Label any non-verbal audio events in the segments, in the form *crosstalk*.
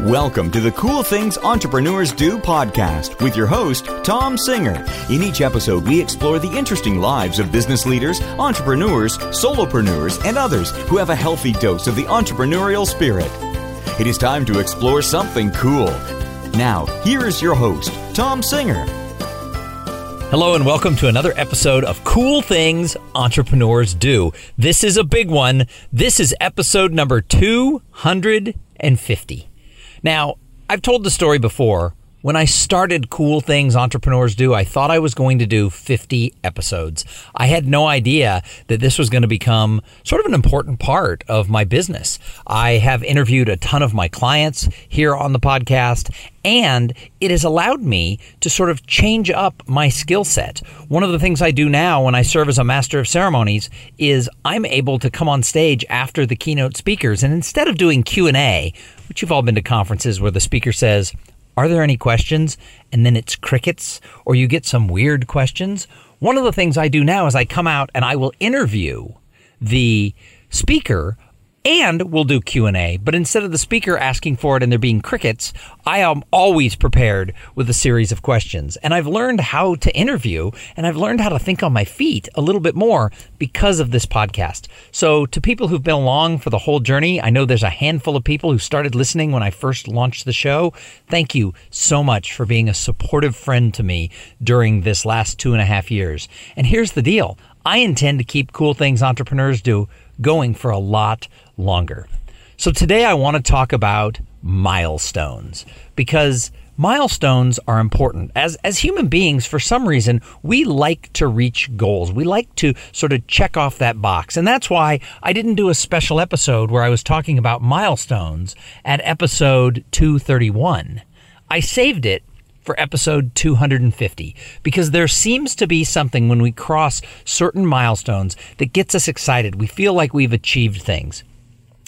Welcome to the Cool Things Entrepreneurs Do podcast with your host, Thom Singer. In each episode, we explore the interesting lives of business leaders, entrepreneurs, solopreneurs, and others who have a healthy dose of the entrepreneurial spirit. It is time to explore something cool. Now, here is your host, Thom Singer. Hello, and welcome to another episode of Cool Things Entrepreneurs Do. This is a big one. This is episode number 250. Now, I've told the story before when I started Cool Things Entrepreneurs Do, I thought I was going to do 50 episodes. I had no idea that this was going to become sort of an important part of my business. I have interviewed a ton of my clients here on the podcast, and it has allowed me to sort of change up my skill set. One of the things I do now when I serve as a master of ceremonies is I'm able to come on stage after the keynote speakers and instead of doing Q&A, which you've all been to conferences where the speaker says, are there any questions? And then it's crickets, or you get some weird questions. One of the things I do now is I come out and I will interview the speaker and we'll do q&a but instead of the speaker asking for it and there being crickets i am always prepared with a series of questions. And i've learned how to interview and i've learned how to think on my feet a little bit more because of this podcast. So to people who've been along for the whole journey i know there's a handful of people who started listening when i first launched the show. Thank you so much for being a supportive friend to me during this last two and a half years. And here's the deal. I intend to keep cool things entrepreneurs do going for a lot longer. So today I want to talk about milestones because milestones are important. As as human beings for some reason we like to reach goals. We like to sort of check off that box. And that's why I didn't do a special episode where I was talking about milestones at episode 231. I saved it for episode 250 because there seems to be something when we cross certain milestones that gets us excited. We feel like we've achieved things.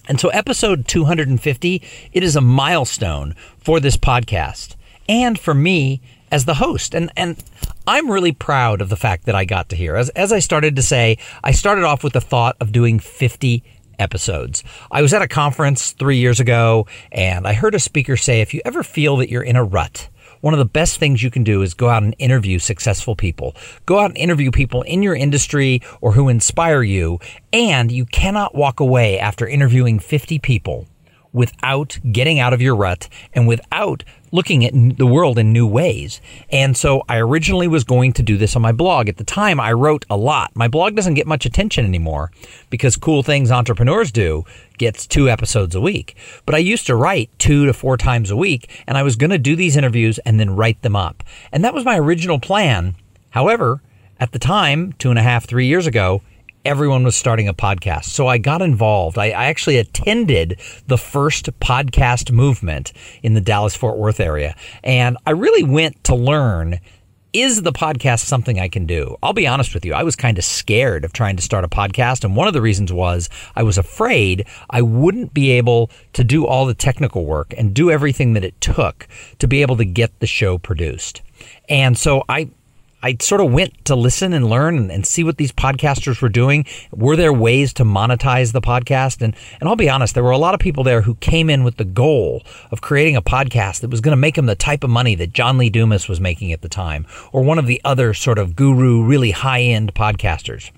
And so, episode 250, it is a milestone for this podcast and for me as the host. And, and I'm really proud of the fact that I got to here. As, as I started to say, I started off with the thought of doing 50 episodes. I was at a conference three years ago and I heard a speaker say, if you ever feel that you're in a rut, one of the best things you can do is go out and interview successful people. Go out and interview people in your industry or who inspire you. And you cannot walk away after interviewing 50 people without getting out of your rut and without looking at the world in new ways. And so I originally was going to do this on my blog. At the time, I wrote a lot. My blog doesn't get much attention anymore because Cool Things Entrepreneurs Do gets two episodes a week. But I used to write two to four times a week, and I was going to do these interviews and then write them up. And that was my original plan. However, at the time, two and a half, three years ago, everyone was starting a podcast. So I got involved. I, I actually attended the first podcast movement in the Dallas Fort Worth area. And I really went to learn is the podcast something I can do? I'll be honest with you. I was kind of scared of trying to start a podcast. And one of the reasons was I was afraid I wouldn't be able to do all the technical work and do everything that it took to be able to get the show produced. And so I, I sort of went to listen and learn and, and, see what these podcasters were doing. Were there ways to monetize the podcast? And and I'll be honest, there were a lot of people there who came in with the goal of creating a podcast that was going to make them the type of money that John Lee Dumas was making at the time, or one of the other sort of guru, really high end podcasters.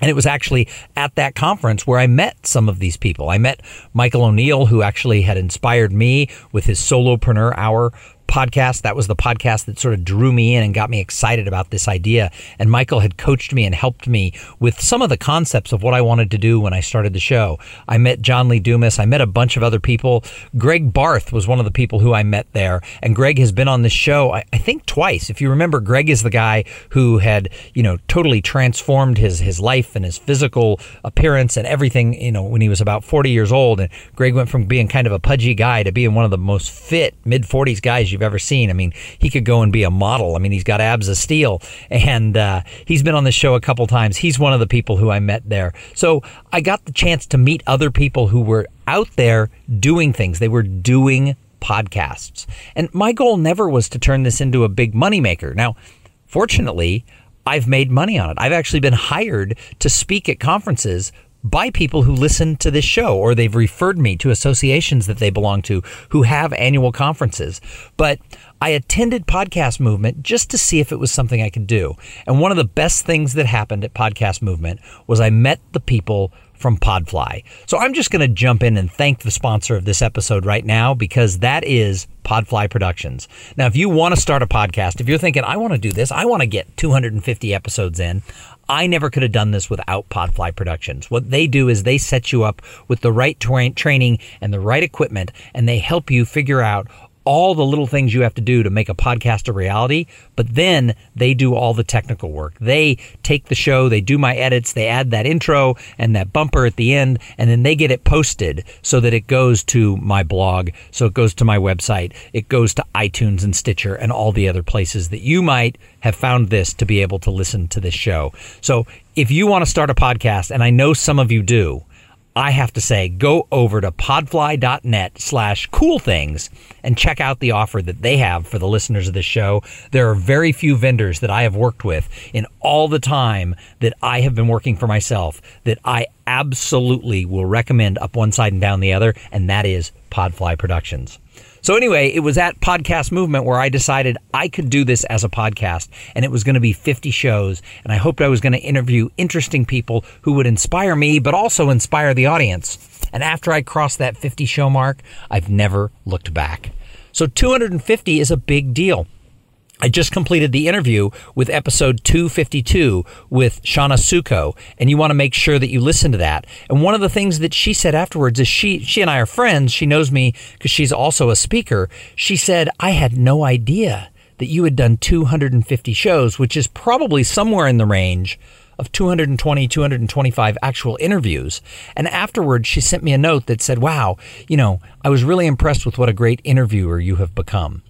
And it was actually at that conference where I met some of these people. I met Michael O'Neal, who actually had inspired me with his Solopreneur Hour podcast. That was the podcast that sort of drew me in and got me excited about this idea. And Michael had coached me and helped me with some of the concepts of what I wanted to do when I started the show. I met John Lee Dumas. I met a bunch of other people. Greg Barth was one of the people who I met there. And Greg has been on this show, I, I think twice. If you remember, Greg is the guy who had, you know, totally transformed his, his life and his physical appearance and everything, you know, when he was about 40 years old. And Greg went from being kind of a pudgy guy to being one of the most fit mid 40s guys you've ever seen. I mean, he could go and be a model. I mean, he's got abs of steel, *laughs* and uh, he's been on the show a couple times. He's one of the people who I met there. So I got the chance to meet other people who were out there doing things. They were doing podcasts. And my goal never was to turn this into a big moneymaker. Now, fortunately, I've made money on it. I've actually been hired to speak at conferences by people who listen to this show or they've referred me to associations that they belong to who have annual conferences. But I attended Podcast Movement just to see if it was something I could do. And one of the best things that happened at Podcast Movement was I met the people from Podfly. So I'm just going to jump in and thank the sponsor of this episode right now because that is Podfly Productions. Now, if you want to start a podcast, if you're thinking, I want to do this, I want to get 250 episodes in, I never could have done this without Podfly Productions. What they do is they set you up with the right tra- training and the right equipment, and they help you figure out all the little things you have to do to make a podcast a reality, but then they do all the technical work. They take the show, they do my edits, they add that intro and that bumper at the end, and then they get it posted so that it goes to my blog, so it goes to my website, it goes to iTunes and Stitcher and all the other places that you might have found this to be able to listen to this show. So if you want to start a podcast, and I know some of you do, I have to say, go over to podfly.net slash cool things and check out the offer that they have for the listeners of this show. There are very few vendors that I have worked with in all the time that I have been working for myself that I absolutely will recommend up one side and down the other, and that is Podfly Productions. So anyway, it was at Podcast Movement where I decided I could do this as a podcast and it was going to be 50 shows and I hoped I was going to interview interesting people who would inspire me but also inspire the audience. And after I crossed that 50 show mark, I've never looked back. So 250 is a big deal. I just completed the interview with episode 252 with Shauna Suko, and you want to make sure that you listen to that. And one of the things that she said afterwards is she she and I are friends. She knows me because she's also a speaker. She said, "I had no idea that you had done 250 shows, which is probably somewhere in the range of 220, 225 actual interviews. And afterwards, she sent me a note that said, Wow, you know, I was really impressed with what a great interviewer you have become.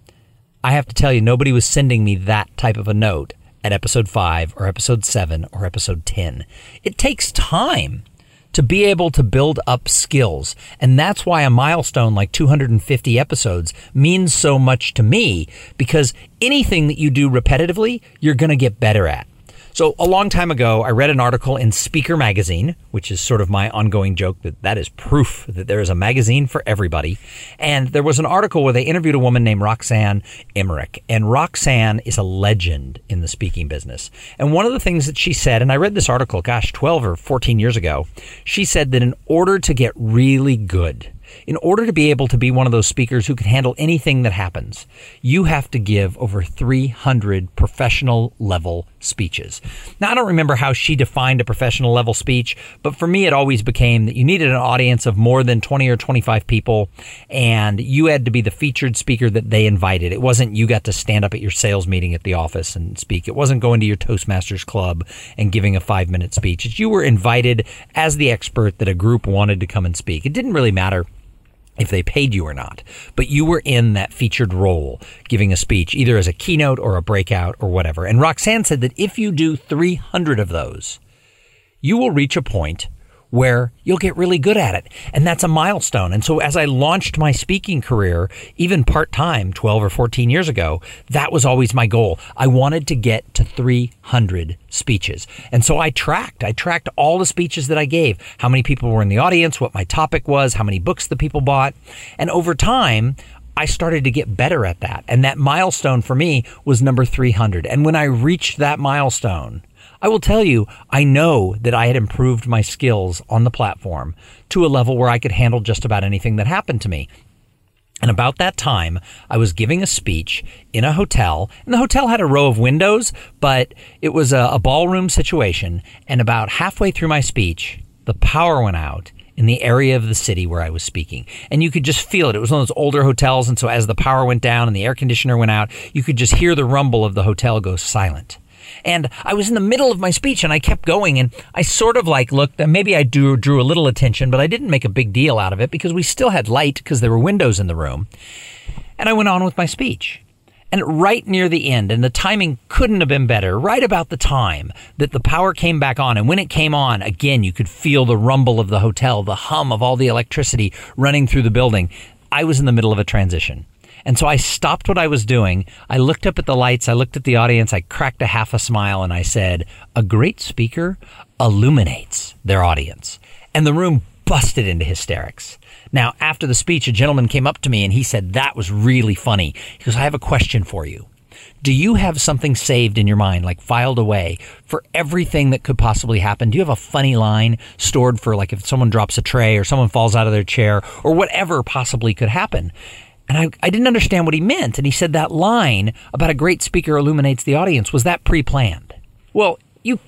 I have to tell you, nobody was sending me that type of a note at episode 5 or episode 7 or episode 10. It takes time to be able to build up skills. And that's why a milestone like 250 episodes means so much to me because anything that you do repetitively, you're going to get better at. So a long time ago, I read an article in Speaker Magazine, which is sort of my ongoing joke that that is proof that there is a magazine for everybody. And there was an article where they interviewed a woman named Roxanne Emmerich. And Roxanne is a legend in the speaking business. And one of the things that she said, and I read this article, gosh, 12 or 14 years ago, she said that in order to get really good, in order to be able to be one of those speakers who can handle anything that happens, you have to give over 300 professional level speeches. Now, I don't remember how she defined a professional level speech, but for me, it always became that you needed an audience of more than 20 or 25 people, and you had to be the featured speaker that they invited. It wasn't you got to stand up at your sales meeting at the office and speak. It wasn't going to your Toastmasters club and giving a five minute speech. It's you were invited as the expert that a group wanted to come and speak. It didn't really matter if they paid you or not. But you were in that featured role, giving a speech, either as a keynote or a breakout or whatever. And Roxanne said that if you do 300 of those, you will reach a point where you'll get really good at it. And that's a milestone. And so as I launched my speaking career, even part time 12 or 14 years ago, that was always my goal. I wanted to get to 300 speeches. And so I tracked, I tracked all the speeches that I gave, how many people were in the audience, what my topic was, how many books the people bought. And over time, I started to get better at that. And that milestone for me was number 300. And when I reached that milestone, I will tell you, I know that I had improved my skills on the platform to a level where I could handle just about anything that happened to me. And about that time, I was giving a speech in a hotel, and the hotel had a row of windows, but it was a, a, ballroom situation. And about halfway through my speech, the power went out in the area of the city where I was speaking. And you could just feel it. It was one of those older hotels. And so as the power went down and the air conditioner went out, you could just hear the rumble of the hotel go silent. And I was in the middle of my speech and I kept going and I sort of like looked and maybe I drew, drew a little attention, but I didn't make a big deal out of it because we still had light because there were windows in the room. And I went on with my speech. And right near the end, and the timing couldn't have been better, right about the time that the power came back on. And when it came on, again, you could feel the rumble of the hotel, the hum of all the electricity running through the building. I was in the middle of a transition. And so I stopped what I was doing. I looked up at the lights. I looked at the audience. I cracked a half a smile and I said, a great speaker illuminates their audience. And the room busted into hysterics. Now, after the speech, a gentleman came up to me and he said, That was really funny. He goes, I have a question for you. Do you have something saved in your mind, like filed away for everything that could possibly happen? Do you have a funny line stored for, like, if someone drops a tray or someone falls out of their chair or whatever possibly could happen? And I, I didn't understand what he meant. And he said that line about a great speaker illuminates the audience. Was that pre planned? Well, you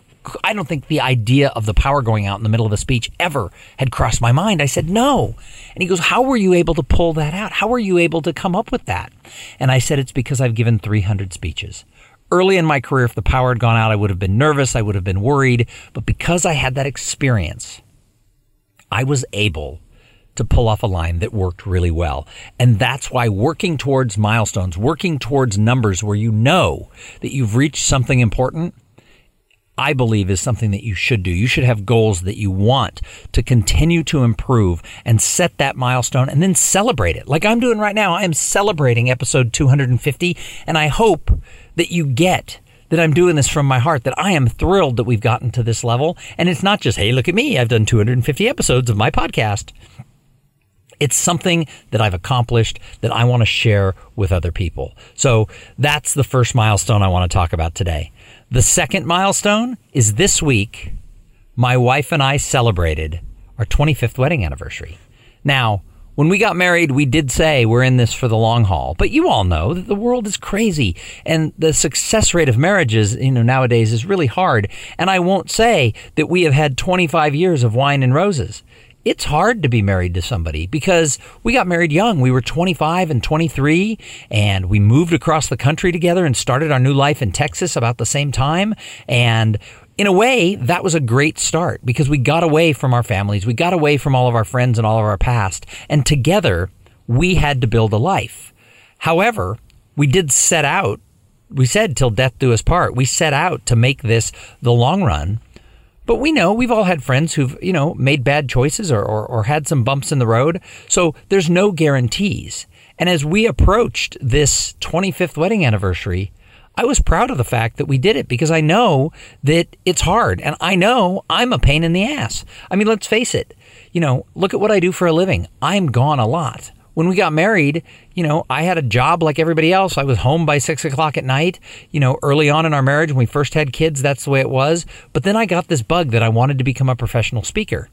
I don't think the idea of the power going out in the middle of a speech ever had crossed my mind. I said, no. And he goes, How were you able to pull that out? How were you able to come up with that? And I said, It's because I've given 300 speeches. Early in my career, if the power had gone out, I would have been nervous. I would have been worried. But because I had that experience, I was able to pull off a line that worked really well. And that's why working towards milestones, working towards numbers where you know that you've reached something important I believe is something that you should do. You should have goals that you want to continue to improve and set that milestone and then celebrate it. Like I'm doing right now, I am celebrating episode 250 and I hope that you get that I'm doing this from my heart, that I am thrilled that we've gotten to this level. And it's not just, hey, look at me, I've done 250 episodes of my podcast. It's something that I've accomplished that I want to share with other people. So that's the first milestone I want to talk about today. The second milestone is this week, my wife and I celebrated our 25th wedding anniversary. Now, when we got married, we did say we're in this for the long haul, but you all know that the world is crazy and the success rate of marriages, you know, nowadays is really hard. And I won't say that we have had 25 years of wine and roses it's hard to be married to somebody because we got married young. We were 25 and 23 and we moved across the country together and started our new life in Texas about the same time. And in a way, that was a great start because we got away from our families. We got away from all of our friends and all of our past. And together, we had to build a life. However, we did set out. We said till death do us part. We set out to make this the long run but we know we've all had friends who've, you know, made bad choices or, or, or, had some bumps in the road. So there's no guarantees. And as we approached this 25th wedding anniversary, I was proud of the fact that we did it because I know that it's hard and I know I'm a pain in the ass. I mean, let's face it. You know, look at what I do for a living. I'm gone a lot when we got married, you know, I had a job like everybody else. I was home by six o'clock at night. You know, early on in our marriage, when we first had kids, that's the way it was. But then I got this bug that I wanted to become a professional speaker.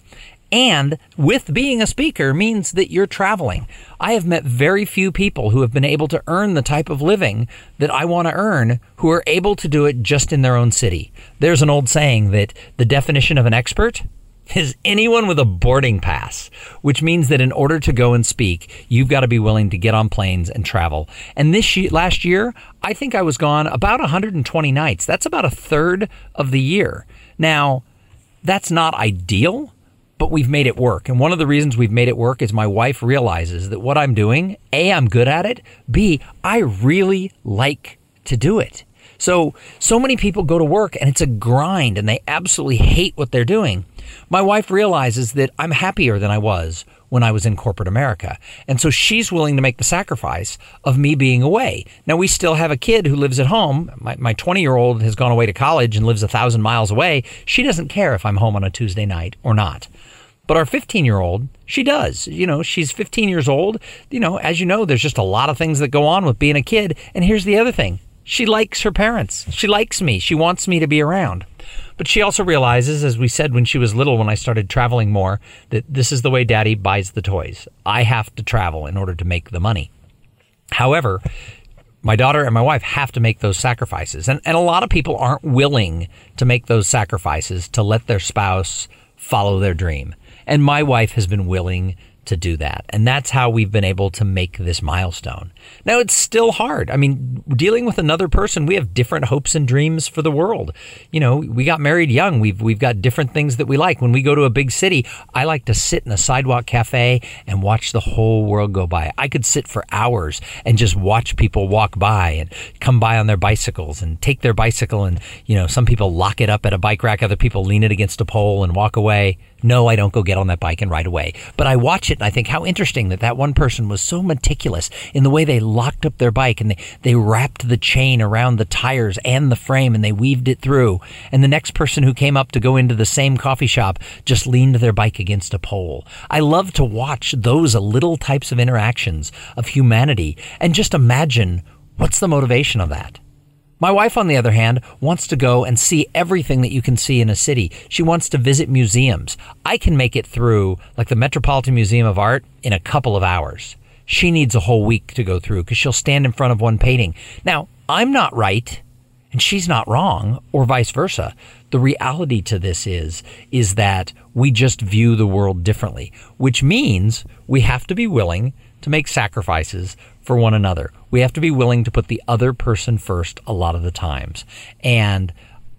And with being a speaker means that you're traveling. I have met very few people who have been able to earn the type of living that I want to earn who are able to do it just in their own city. There's an old saying that the definition of an expert is anyone with a boarding pass, which means that in order to go and speak, you've got to be willing to get on planes and travel. And this year, last year, I think I was gone about 120 nights. That's about a third of the year. Now, that's not ideal, but we've made it work. And one of the reasons we've made it work is my wife realizes that what I'm doing, A, I'm good at it, B, I really like to do it. So, so many people go to work and it's a grind and they absolutely hate what they're doing. My wife realizes that I'm happier than I was when I was in corporate America. And so she's willing to make the sacrifice of me being away. Now, we still have a kid who lives at home. My 20 year old has gone away to college and lives a thousand miles away. She doesn't care if I'm home on a Tuesday night or not. But our 15 year old, she does. You know, she's 15 years old. You know, as you know, there's just a lot of things that go on with being a kid. And here's the other thing she likes her parents. She likes me. She wants me to be around. But she also realizes, as we said when she was little, when I started traveling more, that this is the way daddy buys the toys. I have to travel in order to make the money. However, my daughter and my wife have to make those sacrifices. And, and a lot of people aren't willing to make those sacrifices to let their spouse follow their dream. And my wife has been willing to do that. And that's how we've been able to make this milestone. Now, it's still hard. I mean, dealing with another person, we have different hopes and dreams for the world. You know, we got married young. We've, we've got different things that we like. When we go to a big city, I like to sit in a sidewalk cafe and watch the whole world go by. I could sit for hours and just watch people walk by and come by on their bicycles and take their bicycle and, you know, some people lock it up at a bike rack, other people lean it against a pole and walk away No, I don't go get on that bike and ride away. But I watch it and I think how interesting that that one person was so meticulous in the way they locked up their bike and they, they wrapped the chain around the tires and the frame and they weaved it through. And the next person who came up to go into the same coffee shop just leaned their bike against a pole. I love to watch those little types of interactions of humanity and just imagine what's the motivation of that. My wife, on the other hand, wants to go and see everything that you can see in a city. She wants to visit museums. I can make it through, like the Metropolitan Museum of Art, in a couple of hours. She needs a whole week to go through because she'll stand in front of one painting. Now, I'm not right and she's not wrong or vice versa. The reality to this is is that we just view the world differently, which means we have to be willing to make sacrifices for one another. We have to be willing to put the other person first a lot of the times. And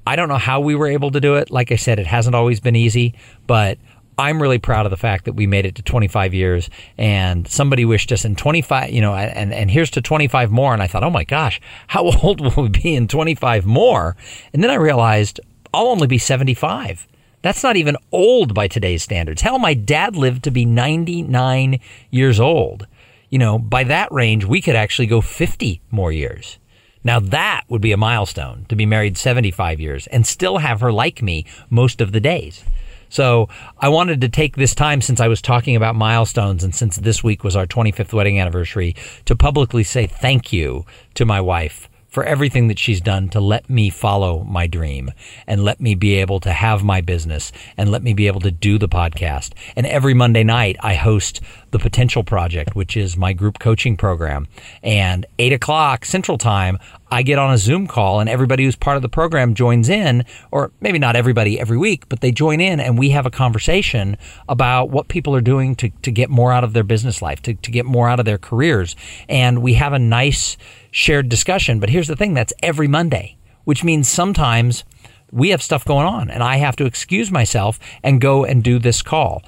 I don't know how we were able to do it. Like I said, it hasn't always been easy, but I'm really proud of the fact that we made it to 25 years and somebody wished us in 25, you know, and, and here's to 25 more. And I thought, oh my gosh, how *laughs* old will we be in 25 more? And then I realized I'll only be 75. That's not even old by today's standards. Hell, my dad lived to be 99 years old you know, by that range, we could actually go 50 more years. Now that would be a milestone to be married 75 years and still have her like me most of the days. So I wanted to take this time since I was talking about milestones and since this week was our 25th wedding anniversary to publicly say thank you to my wife for everything that she's done to let me follow my dream and let me be able to have my business and let me be able to do the podcast. And every Monday night, I host the Potential Project, which is my group coaching program. And eight o'clock Central Time, I get on a Zoom call and everybody who's part of the program joins in, or maybe not everybody every week, but they join in and we have a conversation about what people are doing to, to get more out of their business life, to, to get more out of their careers. And we have a nice shared discussion. But here's the thing that's every Monday, which means sometimes we have stuff going on and I have to excuse myself and go and do this call.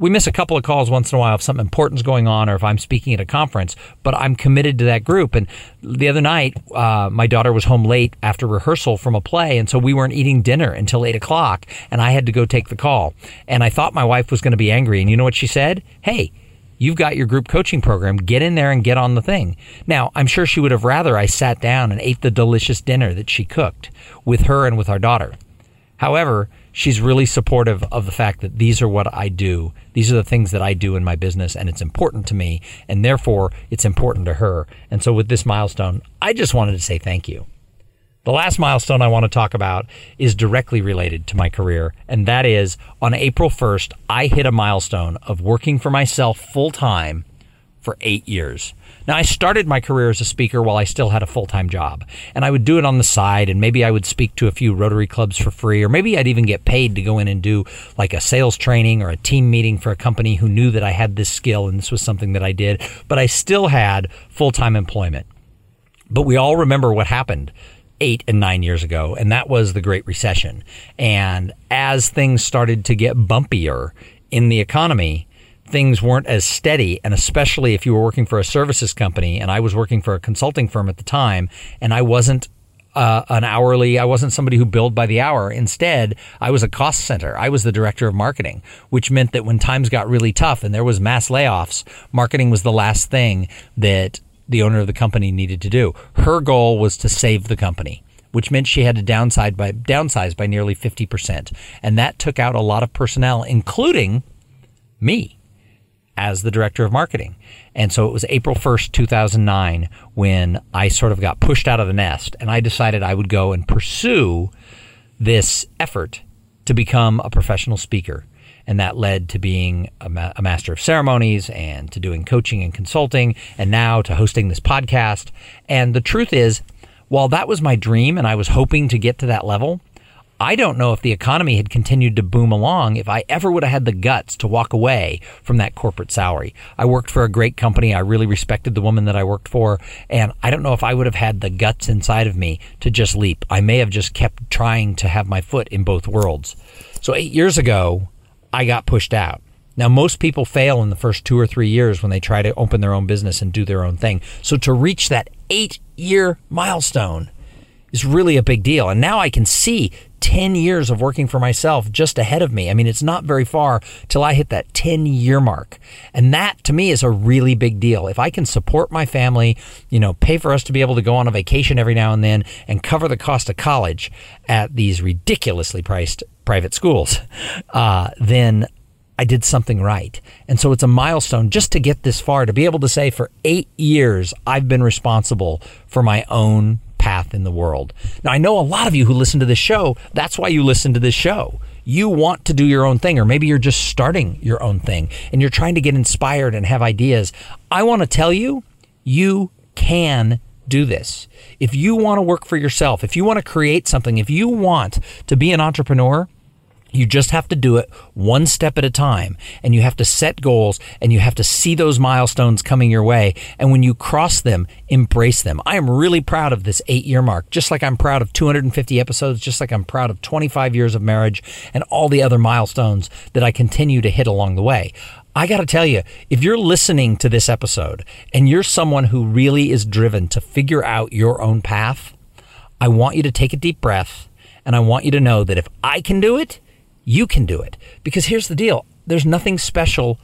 We miss a couple of calls once in a while if something important's going on or if I'm speaking at a conference, but I'm committed to that group. And the other night, uh, my daughter was home late after rehearsal from a play, and so we weren't eating dinner until eight o'clock, and I had to go take the call. And I thought my wife was going to be angry, and you know what she said? Hey, You've got your group coaching program. Get in there and get on the thing. Now, I'm sure she would have rather I sat down and ate the delicious dinner that she cooked with her and with our daughter. However, she's really supportive of the fact that these are what I do. These are the things that I do in my business, and it's important to me, and therefore it's important to her. And so, with this milestone, I just wanted to say thank you. The last milestone I want to talk about is directly related to my career, and that is on April 1st, I hit a milestone of working for myself full time for eight years. Now, I started my career as a speaker while I still had a full time job, and I would do it on the side, and maybe I would speak to a few Rotary clubs for free, or maybe I'd even get paid to go in and do like a sales training or a team meeting for a company who knew that I had this skill and this was something that I did, but I still had full time employment. But we all remember what happened eight and nine years ago, and that was the Great Recession. And as things started to get bumpier in the economy, things weren't as steady. And especially if you were working for a services company, and I was working for a consulting firm at the time, and I wasn't uh, an hourly. I wasn't somebody who billed by the hour. Instead, I was a cost center. I was the director of marketing, which meant that when times got really tough and there was mass layoffs, marketing was the last thing that the owner of the company needed to do. Her goal was to save the company which meant she had to downside by downsize by nearly 50%. And that took out a lot of personnel, including me as the director of marketing. And so it was April 1st, 2009, when I sort of got pushed out of the nest and I decided I would go and pursue this effort to become a professional speaker and that led to being a, ma- a, master of ceremonies and to doing coaching and consulting and now to hosting this podcast. And the truth is, while that was my dream and I was hoping to get to that level, I don't know if the economy had continued to boom along if I ever would have had the guts to walk away from that corporate salary. I worked for a great company. I really respected the woman that I worked for. And I don't know if I would have had the guts inside of me to just leap. I may have just kept trying to have my foot in both worlds. So eight years ago, I got pushed out. Now, most people fail in the first two or three years when they try to open their own business and do their own thing. So to reach that eight year milestone is really a big deal. And now I can see 10 years of working for myself just ahead of me. I mean, it's not very far till I hit that 10 year mark. And that to me is a really big deal. If I can support my family, you know, pay for us to be able to go on a vacation every now and then and cover the cost of college at these ridiculously priced private schools, *laughs* uh, then I did something right. And so it's a milestone just to get this far, to be able to say for eight years, I've been responsible for my own path in the world. Now, I know a lot of you who listen to this show, that's why you listen to this show. You want to do your own thing, or maybe you're just starting your own thing and you're trying to get inspired and have ideas. I want to tell you, you can do this. If you want to work for yourself, if you want to create something, if you want to be an entrepreneur, you just have to do it one step at a time and you have to set goals and you have to see those milestones coming your way. And when you cross them, embrace them. I am really proud of this eight year mark, just like I'm proud of 250 episodes, just like I'm proud of 25 years of marriage and all the other milestones that I continue to hit along the way. I got to tell you, if you're listening to this episode and you're someone who really is driven to figure out your own path, I want you to take a deep breath and I want you to know that if I can do it, you can do it. Because here's the deal there's nothing special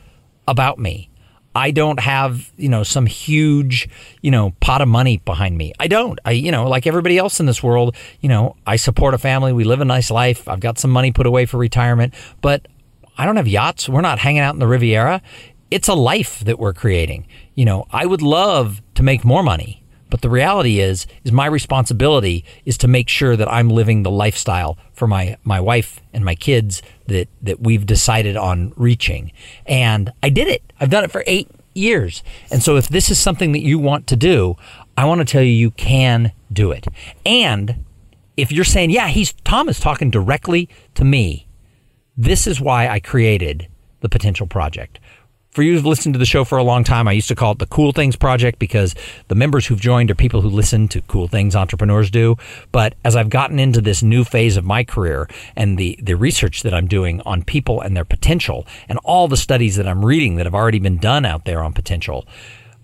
about me. I don't have, you know, some huge, you know, pot of money behind me. I don't. I, you know, like everybody else in this world, you know, I support a family. We live a nice life. I've got some money put away for retirement, but I don't have yachts. We're not hanging out in the Riviera. It's a life that we're creating. You know, I would love to make more money. But the reality is, is my responsibility is to make sure that I'm living the lifestyle for my, my wife and my kids that, that we've decided on reaching. And I did it. I've done it for eight years. And so if this is something that you want to do, I want to tell you, you can do it. And if you're saying, yeah, he's, Thom is talking directly to me. This is why I created the potential project for you who've listened to the show for a long time, I used to call it the Cool Things Project because the members who've joined are people who listen to cool things entrepreneurs do. But as I've gotten into this new phase of my career and the, the research that I'm doing on people and their potential and all the studies that I'm reading that have already been done out there on potential,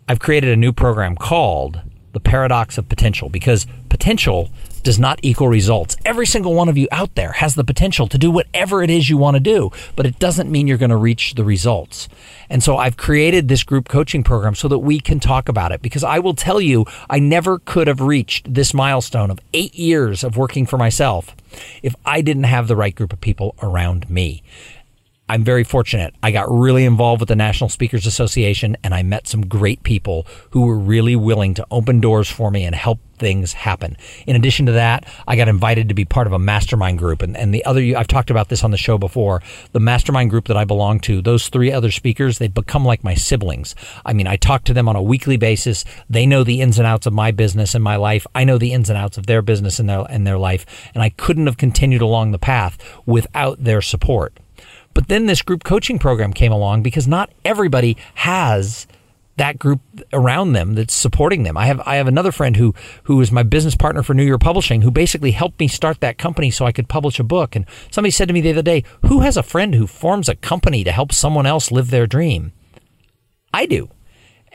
I've created a new program called the paradox of potential because potential does not equal results. Every single one of you out there has the potential to do whatever it is you want to do, but it doesn't mean you're going to reach the results. And so I've created this group coaching program so that we can talk about it because I will tell you, I never could have reached this milestone of eight years of working for myself if I didn't have the right group of people around me. I'm very fortunate. I got really involved with the National Speakers Association and I met some great people who were really willing to open doors for me and help things happen. In addition to that, I got invited to be part of a mastermind group. And, and the other, I've talked about this on the show before, the mastermind group that I belong to, those three other speakers, they've become like my siblings. I mean, I talk to them on a weekly basis. They know the ins and outs of my business and my life. I know the ins and outs of their business and their, and their life. And I couldn't have continued along the path without their support. But then this group coaching program came along because not everybody has that group around them that's supporting them. I have I have another friend who who is my business partner for New Year Publishing who basically helped me start that company so I could publish a book. And somebody said to me the other day, "Who has a friend who forms a company to help someone else live their dream?" I do.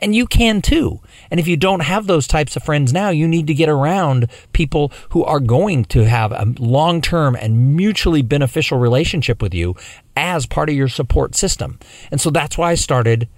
And you can too. And if you don't have those types of friends now, you need to get around people who are going to have a long term and mutually beneficial relationship with you as part of your support system. And so that's why I started.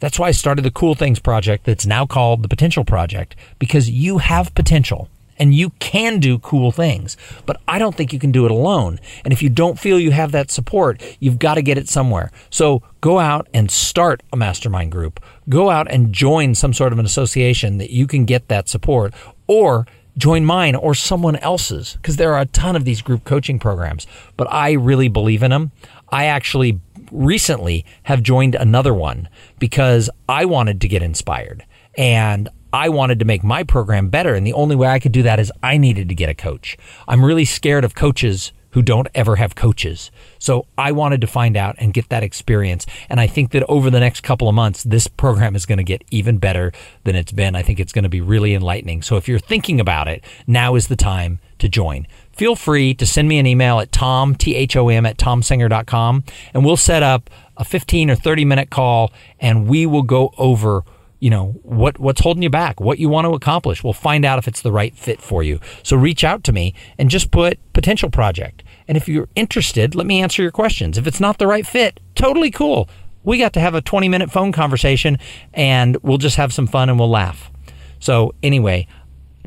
That's why I started the Cool Things Project that's now called the Potential Project because you have potential and you can do cool things, but I don't think you can do it alone. And if you don't feel you have that support, you've got to get it somewhere. So go out and start a mastermind group. Go out and join some sort of an association that you can get that support or join mine or someone else's because there are a ton of these group coaching programs, but I really believe in them. I actually recently have joined another one because I wanted to get inspired and I wanted to make my program better. And the only way I could do that is I needed to get a coach. I'm really scared of coaches who don't ever have coaches. So I wanted to find out and get that experience. And I think that over the next couple of months, this program is going to get even better than it's been. I think it's going to be really enlightening. So if you're thinking about it, now is the time to join. Feel free to send me an email at thom, T-H-O-M, at thomsinger.com, and we'll set up a 15 or 30 minute call and we will go over you know what what's holding you back what you want to accomplish. We'll find out if it's the right fit for you. So reach out to me and just put potential project. And if you're interested let me answer your questions. If it's not the right fit totally cool. We got to have a 20 minute phone conversation and we'll just have some fun and we'll laugh. So anyway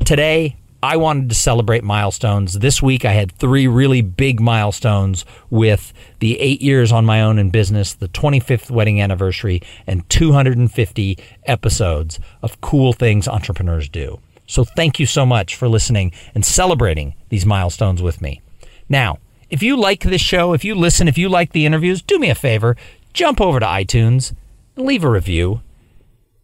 today I wanted to celebrate milestones. This week I had three really big milestones with the eight years on my own in business, the 25th wedding anniversary, and 250 episodes of cool things entrepreneurs do. So thank you so much for listening and celebrating these milestones with me. Now, if you like this show, if you listen, if you like the interviews, do me a favor, jump over to iTunes and leave a review.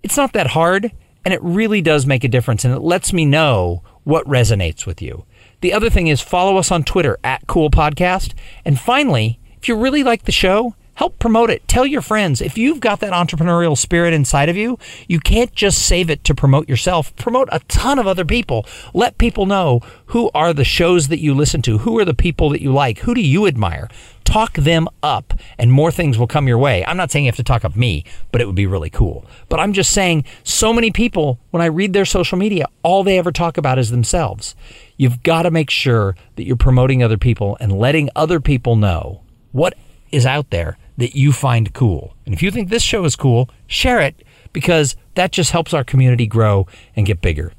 It's not that hard, and it really does make a difference, and it lets me know what resonates with you. The other thing is follow us on Twitter at Cool Podcast. And finally, if you really like the show, help promote it. Tell your friends. If you've got that entrepreneurial spirit inside of you, you can't just save it to promote yourself. Promote a ton of other people. Let people know who are the shows that you listen to, who are the people that you like, who do you admire talk them up and more things will come your way. I'm not saying you have to talk up me, but it would be really cool. But I'm just saying so many people, when I read their social media, all they ever talk about is themselves. You've got to make sure that you're promoting other people and letting other people know what is out there that you find cool. And if you think this show is cool, share it because that just helps our community grow and get bigger.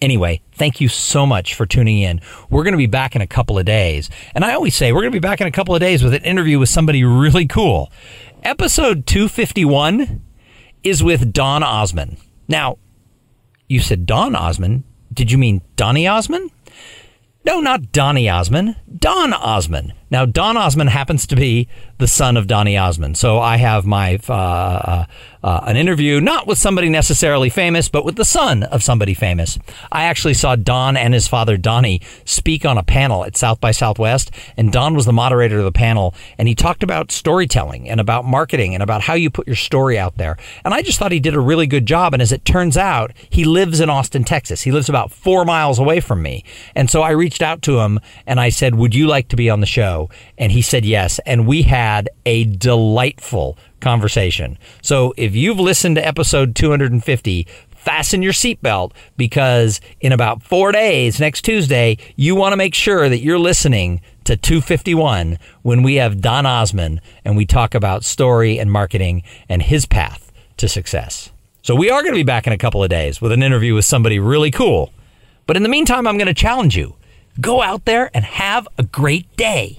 Anyway, thank you so much for tuning in. We're going to be back in a couple of days. And I always say we're going to be back in a couple of days with an interview with somebody really cool. Episode 251 is with Don Osmond. Now, you said Don Osmond. Did you mean Donny Osmond? No, not Donny Osmond. Don Osmond. Now, Don Osmond happens to be the son of Donny Osmond. So I have my uh, uh, uh, an interview not with somebody necessarily famous, but with the son of somebody famous. I actually saw Don and his father Donny speak on a panel at South by Southwest, and Don was the moderator of the panel, and he talked about storytelling and about marketing and about how you put your story out there. And I just thought he did a really good job. And as it turns out, he lives in Austin, Texas. He lives about four miles away from me, and so I reached out to him and I said, "Would you like to be on the show?" And he said yes, and we had a delightful conversation. So if you've listened to episode 250, fasten your seatbelt because in about four days, next Tuesday, you want to make sure that you're listening to 251 when we have Don Osmond and we talk about story and marketing and his path to success. So we are going to be back in a couple of days with an interview with somebody really cool. But in the meantime, I'm going to challenge you go out there and have a great day.